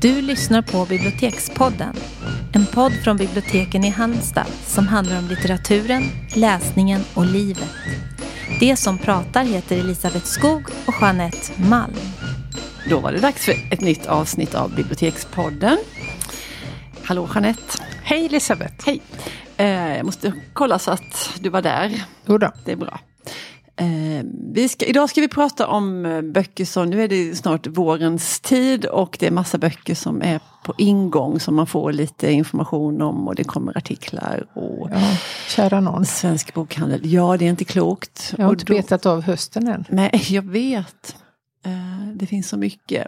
Du lyssnar på Bibliotekspodden. En podd från biblioteken i Halmstad som handlar om litteraturen, läsningen och livet. Det som pratar heter Elisabeth Skog och Jeanette Malm. Då var det dags för ett nytt avsnitt av Bibliotekspodden. Hallå Jeanette! Hej Elisabeth! Hej! Eh, jag måste kolla så att du var där. Jodå. Det är bra. Eh, vi ska, idag ska vi prata om eh, böcker som, nu är det snart vårens tid och det är massa böcker som är på ingång som man får lite information om och det kommer artiklar. Och Ja, kära någon. Svensk bokhandel, ja det är inte klokt. Jag har inte då- betat av hösten än. Nej, jag vet. Eh, Det finns så mycket.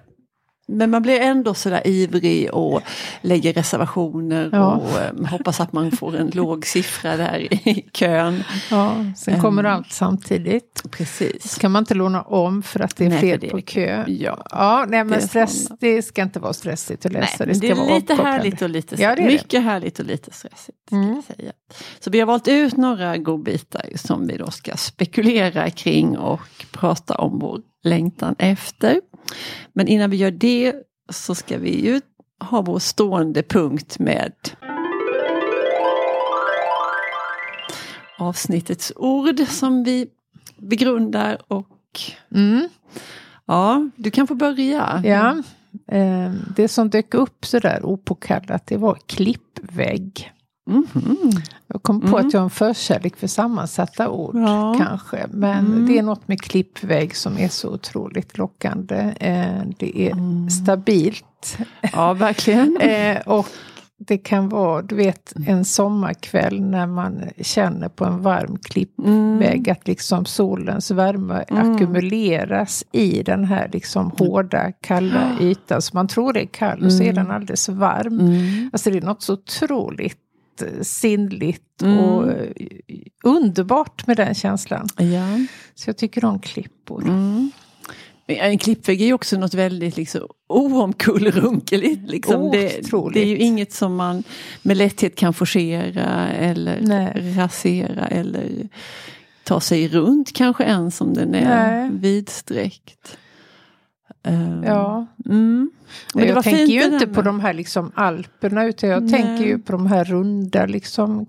Men man blir ändå sådär ivrig och lägger reservationer Ja. och eh, hoppas att man får en låg siffra där i kön. Ja, sen kommer allt samtidigt. Precis. Ska man inte låna om för att det är Nej, för det är på kö? Ja. Ja, nej Det men stress, såna. det ska inte vara stressigt att Nej, läsa. men det det är lite härligt och lite Ja, det är det. mycket härligt och lite stressigt. Mm. säga. Så vi har valt ut några godbitar som vi då ska spekulera kring och prata om vår längtan efter. Men innan vi gör det så ska vi ju ha vår stående punkt med avsnittets ord som vi begrundar och Mm, ja, du kan få börja. ja. Eh, Det som dök upp sådär opåkallat det var klippvägg. Mhm. Jag kom på att jag har en förkärlek för sammansatta ord Ja. kanske. Men det är något med klippvägg som är så otroligt lockande. Eh, Det är stabilt. Ja, verkligen. Eh, och det kan vara, du vet, en sommarkväll när man känner på en varm klippvägg att liksom solens värme ackumuleras i den här liksom hårda, kalla ytan. Så man tror det är kall och så är den alldeles varm. Mm. Alltså det är något så otroligt sinnligt Mm. och eh, underbart med den känslan. Ja. Så jag tycker om klippor. Mm. En klippvägg är ju också något väldigt liksom, oomkullrunkeligt. Liksom. Det, Otroligt. det är ju inget som man med lätthet kan forcera eller Nej. rasera eller ta sig runt kanske ens om den är Nej. vidsträckt. Um, Ja. Mm. Det jag tänker ju inte på de här liksom alperna utan jag Nej. tänker ju på de här runda liksom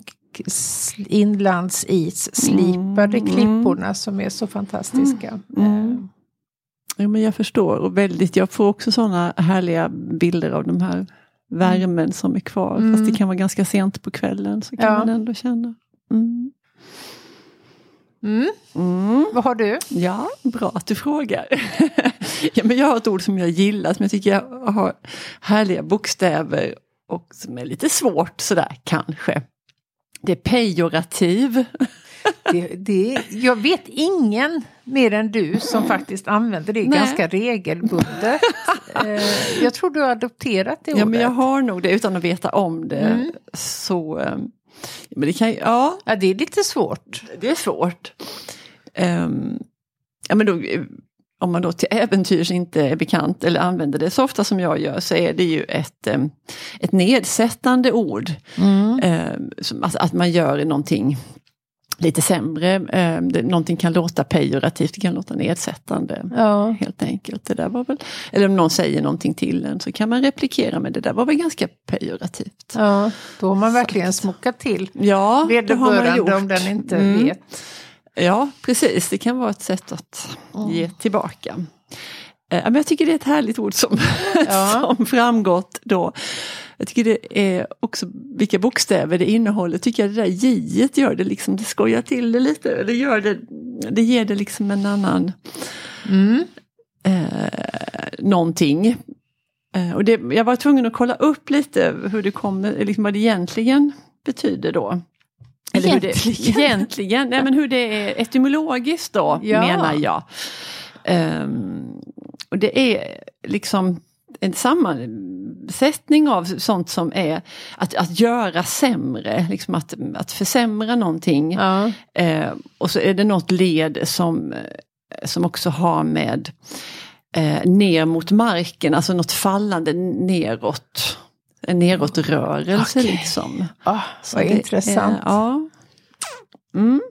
inlandsisslipade Mm, klipporna som är så fantastiska. Mm. Eh, Ja, men jag förstår och väldigt, jag får också sådana härliga bilder av de här värmen som är kvar. Mm. Fast det kan vara ganska sent på kvällen så kan Ja. man ändå känna. Mm. Mm. Mm. Vad har du? Ja, bra att du frågar. ja, men jag har ett ord som jag gillar, som jag tycker jag har härliga bokstäver och som är lite svårt sådär kanske. Det är pejorativ. Det, det, jag vet ingen mer än du som faktiskt använder det Nej. ganska regelbundet. Eh, jag tror du har adopterat det Ja, ordet. men jag har nog det utan att veta om det. Mm. Så, eh, men det kan ju- ja, Ja, det är lite svårt. det är svårt. Ehm, ja, men då, om man då till äventyrs inte är bekant eller använder det så ofta som jag gör så är det ju ett, em, ett nedsättande ord. Ehm, som, alltså, att man gör någonting lite sämre. Det, någonting kan låta pejorativt, det kan låta nedsättande. Ja. Helt enkelt. Det där var väl, eller om någon säger någonting till en så kan man replikera med det där var väl ganska pejorativt. ja, då har man verkligen smokat till. Ja, Vederbörande om den inte Mm. vet. Ja, precis. Det kan vara ett sätt att ge tillbaka. Eh, Men jag tycker det är ett härligt ord som, Ja. som framgått då. Jag tycker det är också vilka bokstäver det innehåller. Tycker jag det där j gör det liksom, det skojar till det lite. Det, gör det, det ger det liksom en annan Mm. eh, någonting. Eh, och det, jag var tvungen att kolla upp lite hur det kommer, liksom vad det egentligen betyder då. Hur Egentligen? det, egentligen, nej men hur det är etymologiskt då Ja. menar jag. Ehm, och det är liksom en sammansättning av sånt som är att, att göra sämre, liksom att, att försämra någonting. Ja. Eh, och så är det något led som, eh, som också har med eh, ner mot marken, alltså något fallande neråt. En neråtrörelse Okej. liksom. Så vad det intressant. Är, ja. Mm.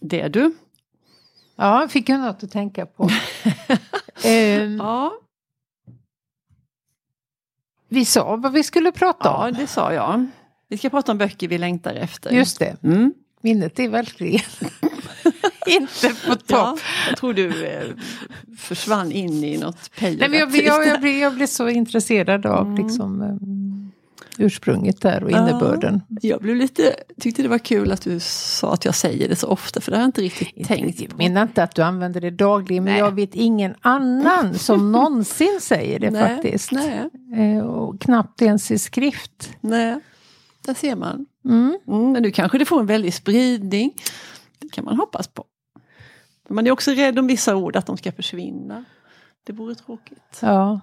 Det är du. Ja, fick jag något att tänka på. Ehm, Ja. Vi sa vad vi skulle prata om. Ja, det sa jag. Vi ska prata om böcker vi längtar efter. Just det. Mm. Minnet är verkligen inte på topp. Ja, jag tror du eh, försvann in i något men jag, jag, jag, jag blir så intresserad av Mm. liksom, um, ursprunget där och innebörden. Jag blev lite, tyckte det var kul att du sa att jag säger det så ofta för det har jag inte riktigt tänkt Jag menar inte att du använder det dagligen, men Nej. jag vet ingen annan som någonsin säger det Nej, faktiskt. Nej, Eh, Och knappt ens i skrift. nej, där ser man. Mm. Mm, men nu kanske det får en väldig spridning. Det kan man hoppas på. Men Man är också rädd om vissa ord, att de ska försvinna. Det vore tråkigt. Ja.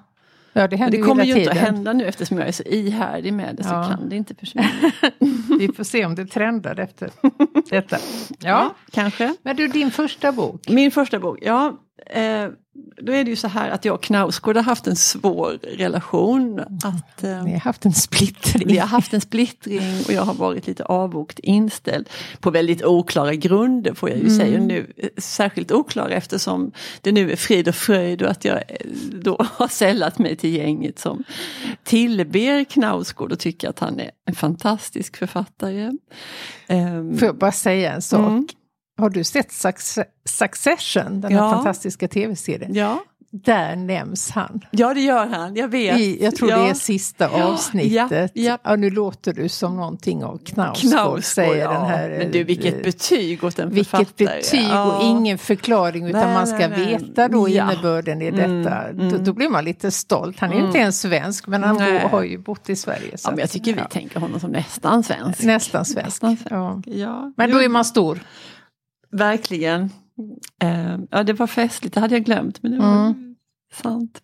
Ja, det det kommer ju inte tiden. att hända nu eftersom jag är så ihärdig med det så Ja. kan det inte försvinna. Vi får se om det trendar efter detta. Ja, kanske. men du, din första bok. Min första bok, ja. Eh, då är det ju så här att jag och Knausgård har haft en svår relation. Att, eh, Ni har haft en splittring. vi har haft en splittring och jag har varit lite avvokt inställd. På väldigt oklara grunder får jag ju Mm. säga nu. Eh, Särskilt oklara eftersom det nu är frid och fröjd och att jag eh, då har sällat mig till gänget som tillber Knausgård och tycker att han är en fantastisk författare. Ehm, Får jag bara säga en sak? Mm. Har du sett Suc- Succession, den här Ja. fantastiska tv-serien? ja. Där nämns han. ja, det gör han, jag vet. I, jag tror ja. det är sista avsnittet. ja, ja. nu låter du som någonting av Knausgård, Knausgård, säger den här. Men du, vilket eh, betyg åt en Vilket författare. betyg Ja. och ingen förklaring utan Nej, man ska nej, nej. veta då innebörden i Mm, detta. mm. Då, då blir man lite stolt. Han är ju inte ens svensk men han Nej. bo, har ju bott i Sverige. Så Ja, men jag tycker vi tänker honom som nästan svensk. Nästan svensk. Nästan svensk. Ja. Ja. Men då är man stor. Verkligen. Eh, ja, det var festligt, det hade jag glömt. Men det var Mm. sant.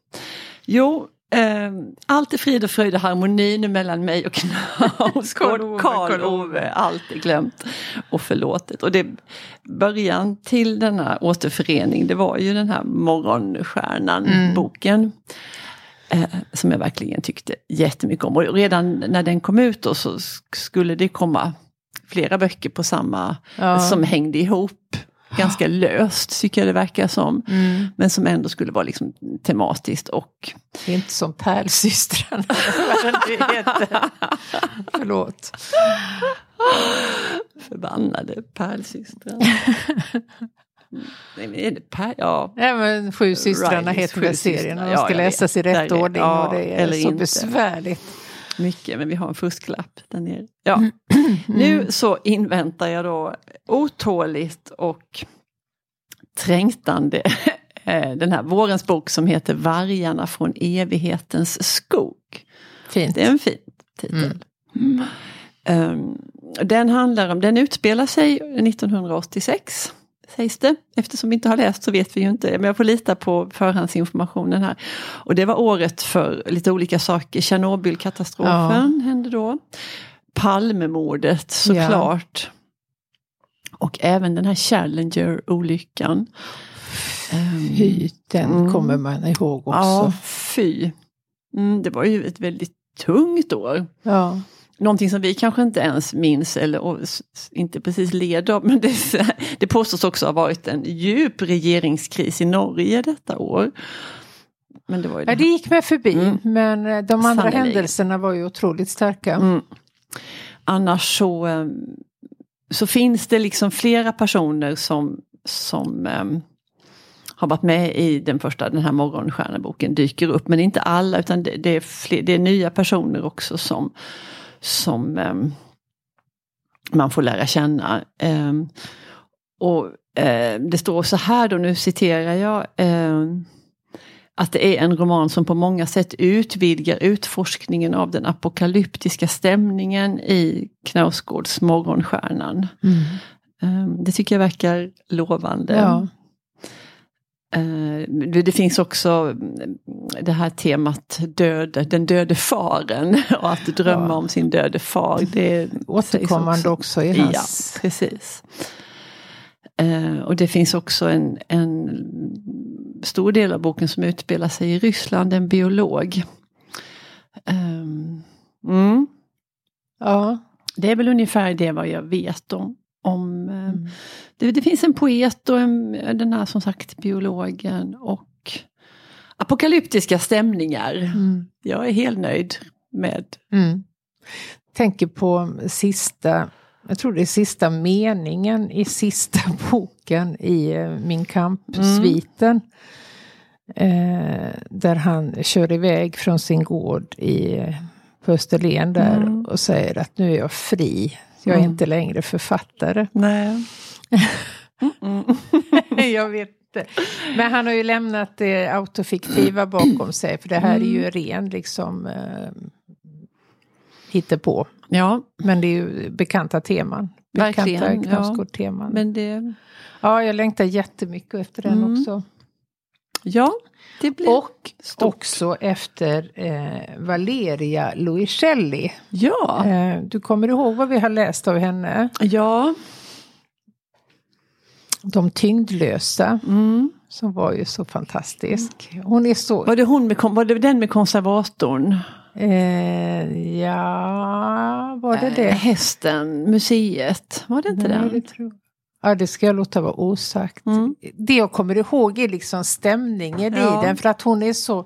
Jo, eh, allt är frid och fröjd och harmoni nu mellan mig och Knausgård. Karl-Ove, allt är glömt och förlåtet. Och det, början till denna återförening, det var ju den här Morgonstjärnan-boken. Eh, som jag verkligen tyckte jättemycket om. Och redan när den kom ut då så sk- skulle det komma flera böcker på samma, Ja. som hängde ihop. Ganska löst tycker jag det verkar som. Mm. Men som ändå skulle vara liksom tematiskt och Det är inte som Pärlsystrarna. Förlåt. förbannade pärlsystrar. Nej men är det pär... Ja. Även Sju systrarna Right, heter väl serien. och De Ja, ska jag läsas i rätt ordning ja, och det är så inte. besvärligt. Mycket, men vi har en fusklapp där nere. Ja. Nu så inväntar jag då otåligt och trängtande eh, den här vårens bok som heter Vargarna från evighetens skog. Fint. Det är en fin titel. Um, den handlar om, den utspelar sig 1986 sägs det. Eftersom vi inte har läst så vet vi ju inte, men jag får lita på förhandsinformationen här. Och det var året för lite olika saker, Tjernobylkatastrofen hände då. Palmemordet såklart. Och även den här Challenger-olyckan. Ehm, Fy, den Mm. kommer man ihåg också. Ja, fy. Mm, det var ju ett väldigt tungt år. Ja. Någonting som vi kanske inte ens minns eller inte precis led av. Men det, det påstås också ha varit en djup regeringskris i Norge detta år. Men det var ju Ja, det gick med förbi, Mm. men eh, de andra Sannerligen. händelserna var ju otroligt starka. Mm. Annars så, eh, så finns det liksom flera personer som, som eh, har varit med i den första, den här morgonstjärneboken dyker upp. Men inte alla utan det, det, är, fler, det är nya personer också som, som eh, man får lära känna. Eh, och eh, det står så här då, nu citerar jag. Eh, att det är en roman som på många sätt utvidgar utforskningen av den apokalyptiska stämningen i Knausgårds Morgonstjärnan. Mm. Det tycker jag verkar lovande. Ja. Eh, Det finns också mm, det här temat död, den döde faren och att drömma Ja. om sin döde far. Det Återkommande också i hans... Ja, precis. Eh, och det finns också en, en stor del av boken som utspelar sig i Ryssland, en biolog. Ehm, mm. Ja. Det är väl ungefär det vad jag vet om. om eh, Mm. Det, det finns en poet och en, den här som sagt biologen och apokalyptiska stämningar. Mm. Jag är helt nöjd. med. Mm. Tänker på sista, jag tror det är sista meningen i sista boken i eh, Min kamp-sviten. Eh, där han kör iväg från sin gård i, på Österlen där Mm. och säger att nu är jag fri. Jag är Mm. inte längre författare. Nej. Mm. jag vet inte. Men han har ju lämnat det autofiktiva bakom sig. För det här är ju ren liksom eh, hittepå. Ja, Men det är ju bekanta teman. Bekanta ja. Knausgård-teman. men det, Ja, jag längtar jättemycket efter den Mm. också. ja, det blir Och stort. också efter eh, Valeria Luiselli. Ja, Eh, du kommer ihåg vad vi har läst av henne? ja. De tyngdlösa, Mm. som var ju så fantastisk. Hon är så... Var, det hon med, var det den med konservatorn? Eh, ja, var det Eh, det? Hästen, museet, var det inte Nej, den? det. Ja, det ska jag låta vara osagt. Mm. Det jag kommer ihåg är liksom stämningen Ja. i den. För att hon är så,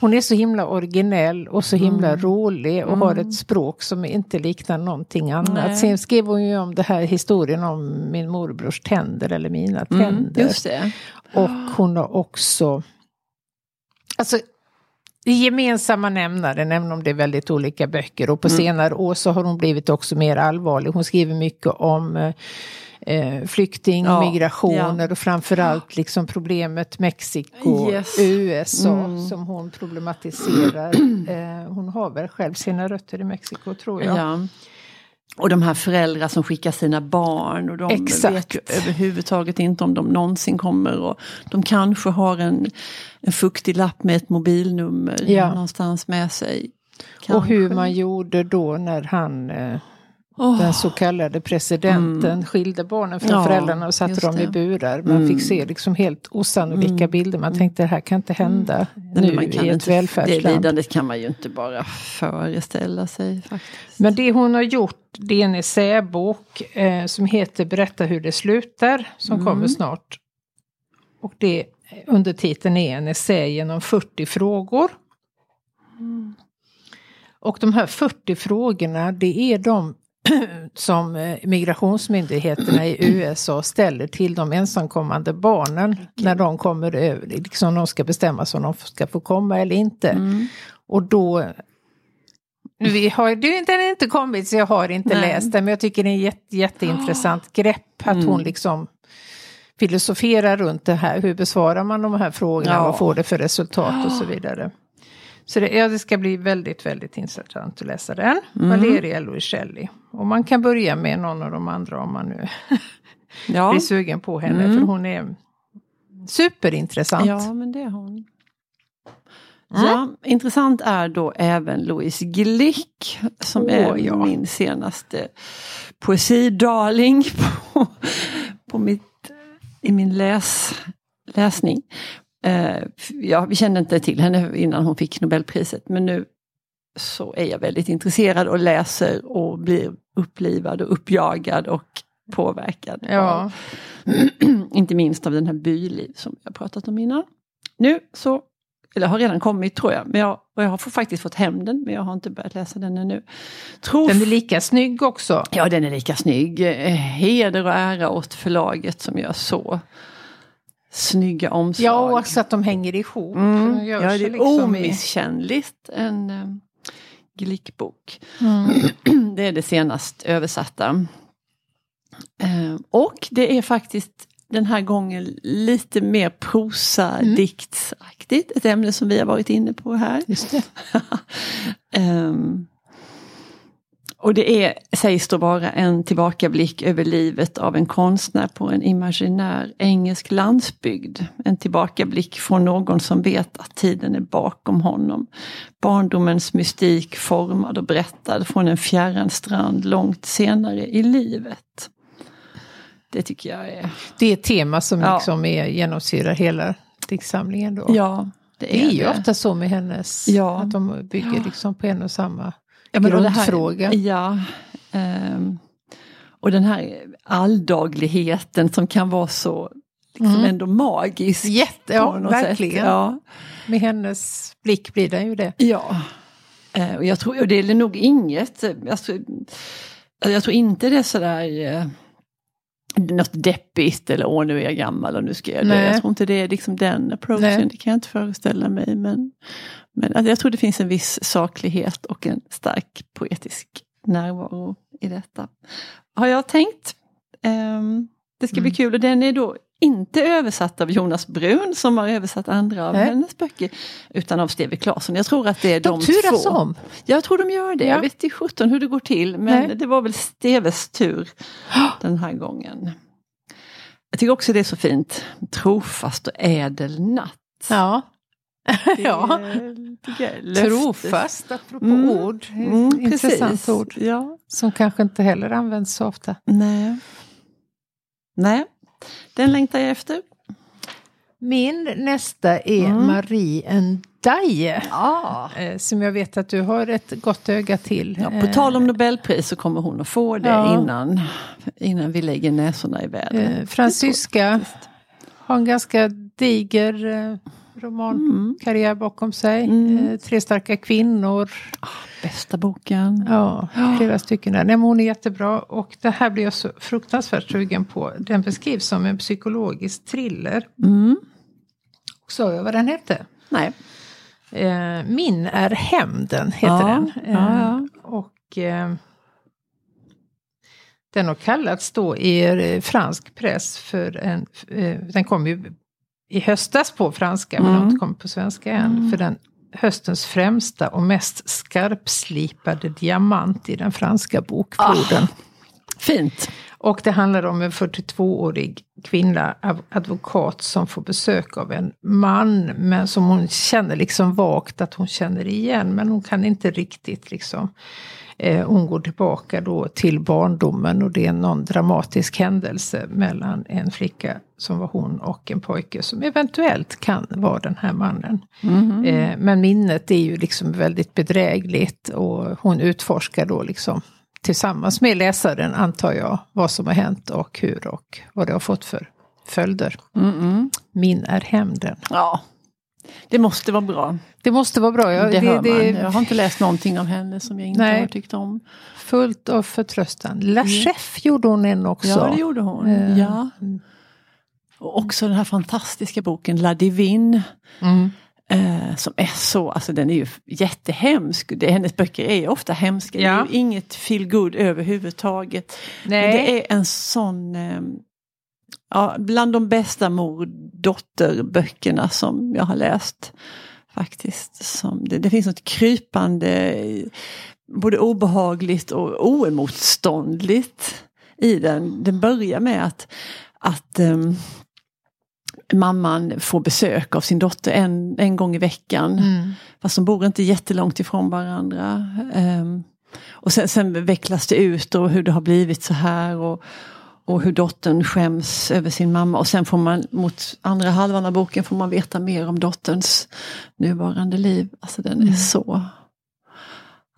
hon är så himla originell och så himla Mm. rolig och har ett språk som inte liknar någonting annat. Nej. Sen skrev hon ju om det här historien om min morbrors tänder eller mina Mm, tänder. det. Och hon har också... Alltså, det gemensamma nämnaren, även om det är väldigt olika böcker. Och på Mm. senare år så har hon blivit också mer allvarlig. Hon skriver mycket om eh, flykting, Ja, migrationer och framförallt liksom problemet Mexiko, Yes. USA Mm. som hon problematiserar. eh, hon har väl själv sina rötter i Mexiko tror jag. Ja. Och de här föräldrar som skickar sina barn och de Exakt. vet överhuvudtaget inte om de någonsin kommer. Och de kanske har en, en fuktig lapp med ett mobilnummer Ja. någonstans med sig. Och hur Kanske. man gjorde då när han eh, Åh, den så kallade presidenten skilde barnen från Ja, föräldrarna och satte dem i det. burar. Man Mm. fick se liksom helt osannolika bilder. Man tänkte det här kan inte hända men nu man kan i ett inte, Det välfärdsland. lidandet kan man ju inte bara föreställa sig faktiskt. Men det hon har gjort det är en essäbok eh, som heter Berätta hur det slutar som Mm. kommer snart. Och det undertiteln är en essä genom 40 frågor. Och de här 40 frågorna det är de som eh, migrationsmyndigheterna i USA ställer till de ensamkommande barnen när de kommer över, liksom de ska bestämma sig om de ska få komma eller inte. Mm. Och då... Vi har, det- den har inte kommit så jag har inte Nej. läst den men jag tycker det är ett jätte, jätteintressant grepp att Mm. hon liksom filosoferar runt det här. Hur besvarar man de här frågorna? Ja. Vad får det för resultat och så vidare. Så det, ja, det ska bli väldigt, väldigt intressant att läsa den. Mm. Valeria Luiselli. Och man kan börja med någon av de andra om man nu Ja. blir sugen på henne. Mm. För hon är superintressant. ja, men det är hon. Mm. Ja, intressant är då även Louise Glick som Åh, är ja. min senaste poesidarling på, på mitt, i min läs, läsning. Eh, ja, vi kände inte till henne innan hon fick Nobelpriset men nu så är jag väldigt intresserad och läser och blir upplivad och uppjagad och påverkad. Ja. Av, inte minst av den här Byliv som jag pratat om innan. Nu så eller har redan kommit tror jag. Men jag, och jag har faktiskt fått hem den men jag har inte börjat läsa den ännu. Tror Den är lika snygg också. Ja den är lika snygg. Eh, Heder och ära åt förlaget som gör så snygga omslag. Ja, och också att de hänger ihop. mm. Ja, det är liksom omisskännligt en eh, Glickbok. Mm. Det är det senast översatta. Eh, och det är faktiskt den här gången lite mer prosadiktsaktigt. Ett ämne som vi har varit inne på här. Just det. Och det är, sägs då vara en tillbakablick över livet av en konstnär på en imaginär engelsk landsbygd. En tillbakablick från någon som vet att tiden är bakom honom. Barndomens mystik formad och berättad från en fjärran strand långt senare i livet. Det tycker jag är... Det är ett tema som Ja. liksom är, genomsyrar hela diktsamlingen då. Ja, det är ju ofta så med hennes, Ja. att de bygger liksom på en och samma Ja, men och det här- grundfråga. Ja. ehm, och den här alldagligheten som kan vara så liksom Mm. ändå magisk. Jätte, ja, verkligen. Sätt. Ja. Med hennes blick blir den ju det. ja. Eh, och jag tror, och det är nog inget, alltså, jag tror inte det är sådär eh, något deppigt eller åh nu är jag gammal och nu ska jag dö. Jag tror inte det är liksom den approachen, Nej. det kan jag inte föreställa mig. Men, men alltså, jag tror det finns en viss saklighet och en stark poetisk närvaro i detta. Har jag tänkt. Um, det ska mm. bli kul och den är då inte översatt av Jonas Brun som har översatt andra av Nej. hennes böcker. Utan av Steve Claesson. Jag tror att det är de, de turas två. om? Jag tror de gör det. Ja. Jag vet inte sjutton hur det går till men Nej. det var väl Steves tur den här gången. Jag tycker också det är så fint. Trofast och ädel natt. Ja. ja. Trofast, apropå mm. ord. Mm, Intressant precis. ord. Ja. Som kanske inte heller används så ofta. Nej. Nej, den längtar jag efter. Min nästa är mm. Marie Ndaye. Ah. Som jag vet att du har ett gott öga till. Ja, på tal om Nobelpris så kommer hon att få det ja. innan, innan vi lägger näsorna i vädret. Eh, fransyska har en ganska diger eh, romankarriär mm. bakom sig. Mm. Eh, Tre starka kvinnor. Ah, bästa boken. Ja, flera stycken där. Nej, men hon är jättebra och det här blir jag så fruktansvärt sugen på. Den beskrivs som en psykologisk thriller. Mm. Sa jag vad den hette? Nej. Eh, Min är hämnden heter ja, den. Eh, ja, ja. Och eh, den har kallats då i fransk press för en, eh, den kom ju i höstas på franska mm. men har inte kommit på svenska än. Mm. För den höstens främsta och mest skarpslipade diamant i den franska bokfloden. Ah, fint! Och det handlar om en 42-årig kvinna, advokat, som får besök av en man, men som hon känner liksom vagt att hon känner igen, men hon kan inte riktigt liksom Eh, hon går tillbaka då till barndomen och det är någon dramatisk händelse mellan en flicka som var hon och en pojke som eventuellt kan vara den här mannen. Mm. Eh, men minnet är ju liksom väldigt bedrägligt och hon utforskar då liksom tillsammans med läsaren antar jag vad som har hänt och hur och vad det har fått för följder. Mm. Min är hämnden. Ja, det måste vara bra. Det måste vara bra. Jag, det, det, det, jag har inte läst någonting av henne som jag inte nej, har tyckt om. Fullt av förtröstan. La mm. Chef gjorde hon en också. Ja, det gjorde hon. Uh, ja. Och också den här fantastiska boken La Divine. Mm. Uh, som är så, alltså den är ju jättehemsk. Det, hennes böcker är ju ofta hemska. Ja. Det är ju inget feel good överhuvudtaget. Nej. Men det är en sån um, ja, bland de bästa mor-dotter-böckerna som jag har läst. Faktiskt. Som det, det finns något krypande, både obehagligt och oemotståndligt i den. Den börjar med att, att um, mamman får besök av sin dotter en, en gång i veckan. Mm. Fast de bor inte jättelångt ifrån varandra. Um, och sen, sen vecklas det ut och hur det har blivit så här. Och, och hur dottern skäms över sin mamma. Och sen får man mot andra halvan av boken får man veta mer om dotterns nuvarande liv. Alltså den är mm. så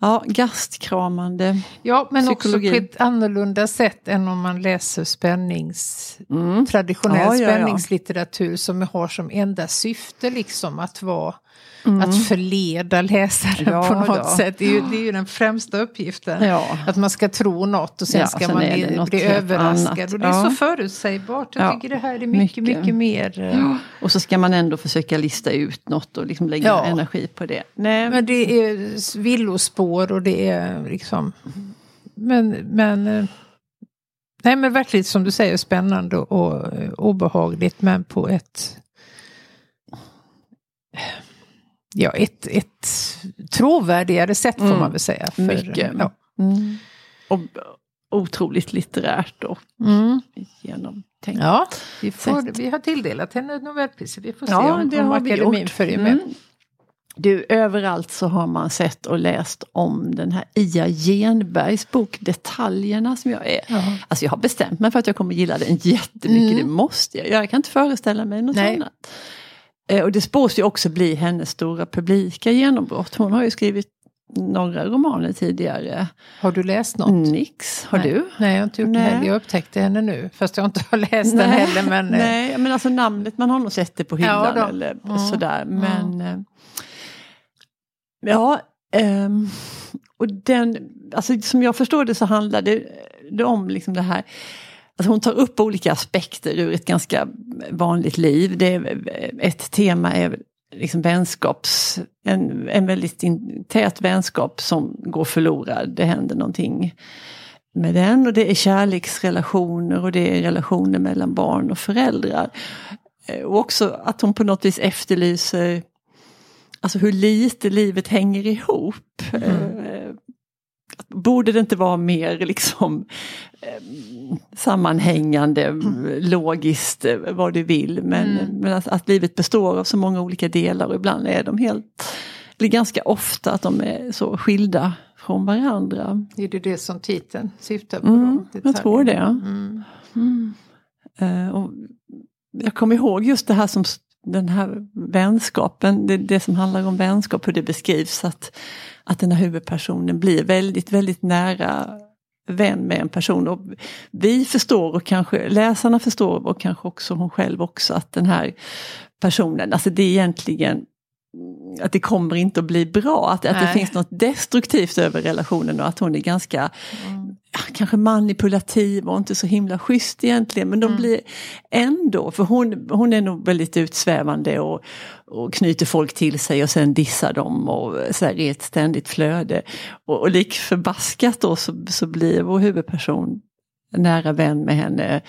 Ja, gastkramande Ja, men psykologi. också på ett annorlunda sätt än om man läser spännings, mm. traditionell ja, ja, ja. spänningslitteratur som har som enda syfte liksom att vara Mm. Att förleda läsaren ja, på något då. sätt. Det är, ju, det är ju den främsta uppgiften. Ja. Att man ska tro något och sen ja, ska sen man bli, bli överraskad. Annat. Och det är så förutsägbart. Jag tycker det här är mycket, mycket, mycket mer. Eh, och så ska man ändå försöka lista ut något och liksom lägga energi på det. Nej. Men det är villospår och det är liksom... Men, men eh, Nej men verkligen som du säger spännande och obehagligt men på ett ja, ett, ett trovärdigare sätt får mm. man väl säga. För, Mycket. Ja. Mm. Och otroligt litterärt och mm. genomtänkt. Ja, vi, får, vi har tilldelat henne Nobelpriset. Vi får se ja, om, det om har akademin följer med. Mm. Du, överallt så har man sett och läst om den här Ia Genbergs bok Detaljerna som jag är. Ja. Alltså jag har bestämt mig för att jag kommer gilla den jättemycket, mm. det måste jag. Jag kan inte föreställa mig något Nej. annat. Eh, och det spås ju också bli hennes stora publika genombrott. Hon har ju skrivit några romaner tidigare. Har du läst något? Nix. Har Nej. du? Nej, jag har inte gjort Nej. det heller. Jag upptäckte henne nu. Fast jag inte har läst Nej. den heller. Men... Eh, Nej, men alltså namnet, man har nog sett det på hyllan ja, eller mm. sådär. Men mm. ja, Um, och den, alltså som jag förstår det så handlar det, det om liksom det här Alltså hon tar upp olika aspekter ur ett ganska vanligt liv. Det är, ett tema är liksom vänskaps, en, en väldigt in, tät vänskap som går förlorad. Det händer någonting med den och det är kärleksrelationer och det är relationer mellan barn och föräldrar. Eh, och också att hon på något vis efterlyser alltså hur lite livet hänger ihop. Mm. Eh, borde det inte vara mer liksom eh, sammanhängande, mm. logiskt, vad du vill. Men, mm. men att, att, livet består av så många olika delar och ibland är de helt, eller ganska ofta att de är så skilda från varandra. Är det det som titeln syftar på? Mm, jag tror det. Mm. Uh, och jag kommer ihåg just det här som den här vänskapen, det, det som handlar om vänskap, hur det beskrivs att, att den här huvudpersonen blir väldigt, väldigt nära vän med en person. Och vi förstår och kanske läsarna förstår och kanske också hon själv också att den här personen, alltså det är egentligen att det kommer inte att bli bra, att, att det finns något destruktivt över relationen och att hon är ganska mm. Kanske manipulativ och inte så himla schysst egentligen. Men de mm. blir ändå, för hon, hon är nog väldigt utsvävande och, och knyter folk till sig och sen dissar dem och så här, i ett ständigt flöde. Och, och lik förbaskat då så, så blir vår huvudperson nära vän med henne.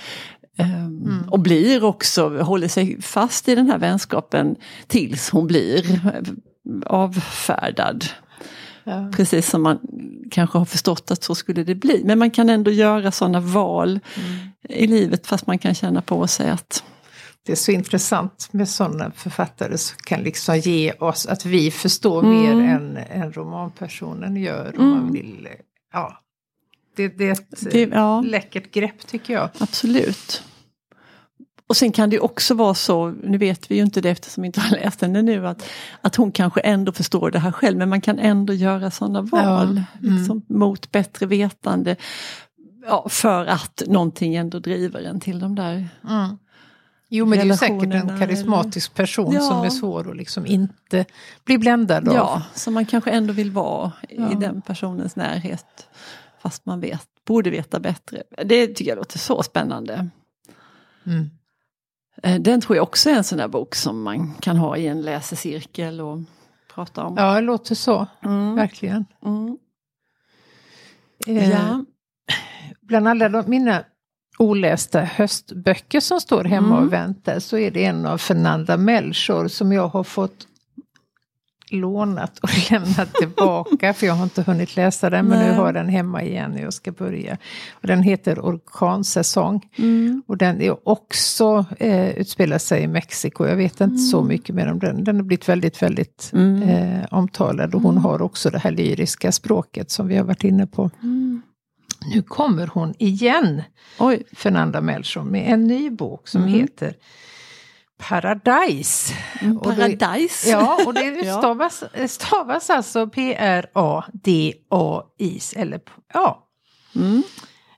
Um, mm. Och blir också, håller sig fast i den här vänskapen tills hon blir avfärdad. Ja. Precis som man kanske har förstått att så skulle det bli. Men man kan ändå göra sådana val mm. i livet fast man kan känna på sig att det är så intressant med sådana författare som kan liksom ge oss att vi förstår mm. mer än, än romanpersonen gör. Om mm. man vill, ja. det, det är ett det, ja. läckert grepp tycker jag. Absolut. Och sen kan det också vara så, nu vet vi ju inte det eftersom vi inte har läst henne nu, att, att hon kanske ändå förstår det här själv men man kan ändå göra sådana val ja. mm. liksom, mot bättre vetande. Ja, för att någonting ändå driver en till de där mm. Jo men det är ju säkert en karismatisk person ja. som är svår att liksom inte bli bländad av. Ja, som man kanske ändå vill vara ja. i den personens närhet. Fast man vet, borde veta bättre. Det tycker jag låter så spännande. Mm. Eh, den tror jag också är en sån där bok som man kan ha i en läsecirkel och prata om. Ja, det låter så. Mm. Verkligen. Mm. Eh, ja. Bland alla de, mina olästa höstböcker som står hemma mm. och väntar så är det en av Fernanda Melchor som jag har fått lånat och lämnat tillbaka för jag har inte hunnit läsa den men Nej. nu har den hemma igen när jag ska börja. Och den heter Orkansäsong. Mm. Och den är också eh, utspelar sig i Mexiko. Jag vet inte mm. så mycket mer om den. Den har blivit väldigt, väldigt mm. eh, omtalad och hon mm. har också det här lyriska språket som vi har varit inne på. Mm. Nu kommer hon igen, Oj. Fernanda Melchor, med en ny bok som mm. heter Paradise. Mm, paradise? ja, och det stavas, stavas alltså P-R-A-D-A-I-S. Eller ja. Mm.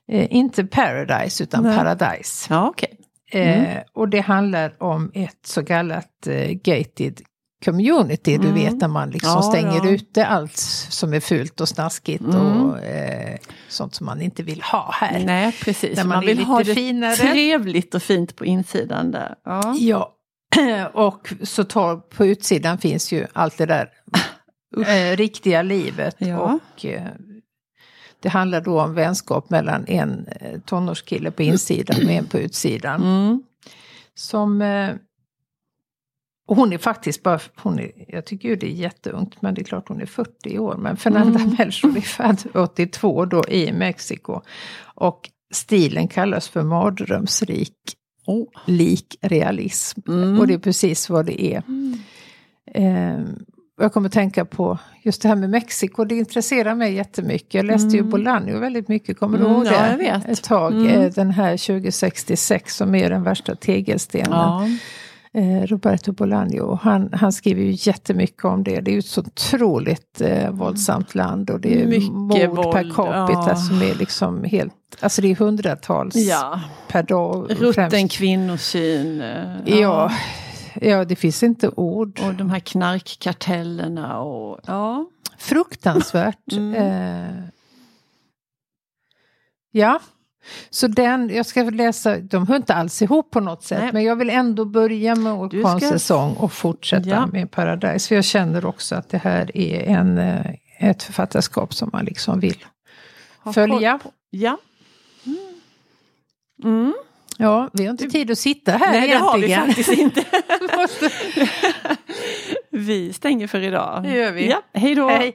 Eh, inte Paradise utan Nej. Paradise. Ja, okay. Mm. Eh, och det handlar om ett så kallat eh, gated community, mm. du vet när man liksom ja, stänger ja. ute allt som är fult och snaskigt mm. och eh, sånt som man inte vill ha här. Nej precis, när man, man vill ha det finare. trevligt och fint på insidan där. Ja, ja. och så tar, på utsidan finns ju allt det där eh, riktiga livet. Ja. Och eh, det handlar då om vänskap mellan en eh, tonårskille på insidan och en på utsidan. Mm. Som eh, och hon är faktiskt bara, hon är, jag tycker ju det är jätteungt, men det är klart hon är 40 år. Men Fernanda mm. Melchor är född 82 då i Mexiko. Och stilen kallas för mardrömsrik oh. likrealism. Mm. Och det är precis vad det är. Mm. Eh, jag kommer att tänka på just det här med Mexiko, det intresserar mig jättemycket. Jag läste mm. ju Bolaño väldigt mycket, kommer du mm, ihåg det? Ja, jag vet. Ett tag, mm. Eh, den här 2066 som är den värsta tegelstenen. Ja. Eh, Roberto Bolaño. Han, han skriver ju jättemycket om det. Det är ju ett så otroligt eh, våldsamt land och det är mycket mord våld, per capita ja. som är liksom helt, alltså det är hundratals ja. per dag. Rutten kvinnosyn. Eh, ja. ja. ja, det finns inte ord. Och de här knarkkartellerna och ja. Fruktansvärt. Mm. Eh, ja, så den, jag ska läsa, de hör inte alls ihop på något sätt, Nej. men jag vill ändå börja med Du ska- Orkansäsong och fortsätta Ja. med Paradise. För jag känner också att det här är en, eh, ett författarskap som man liksom vill Ha följa. Ja. Mm. Ja, vi har inte tid att sitta här Nej, det har vi egentligen. faktiskt inte. Vi stänger för idag. Det gör vi. Ja, hej då. Hej.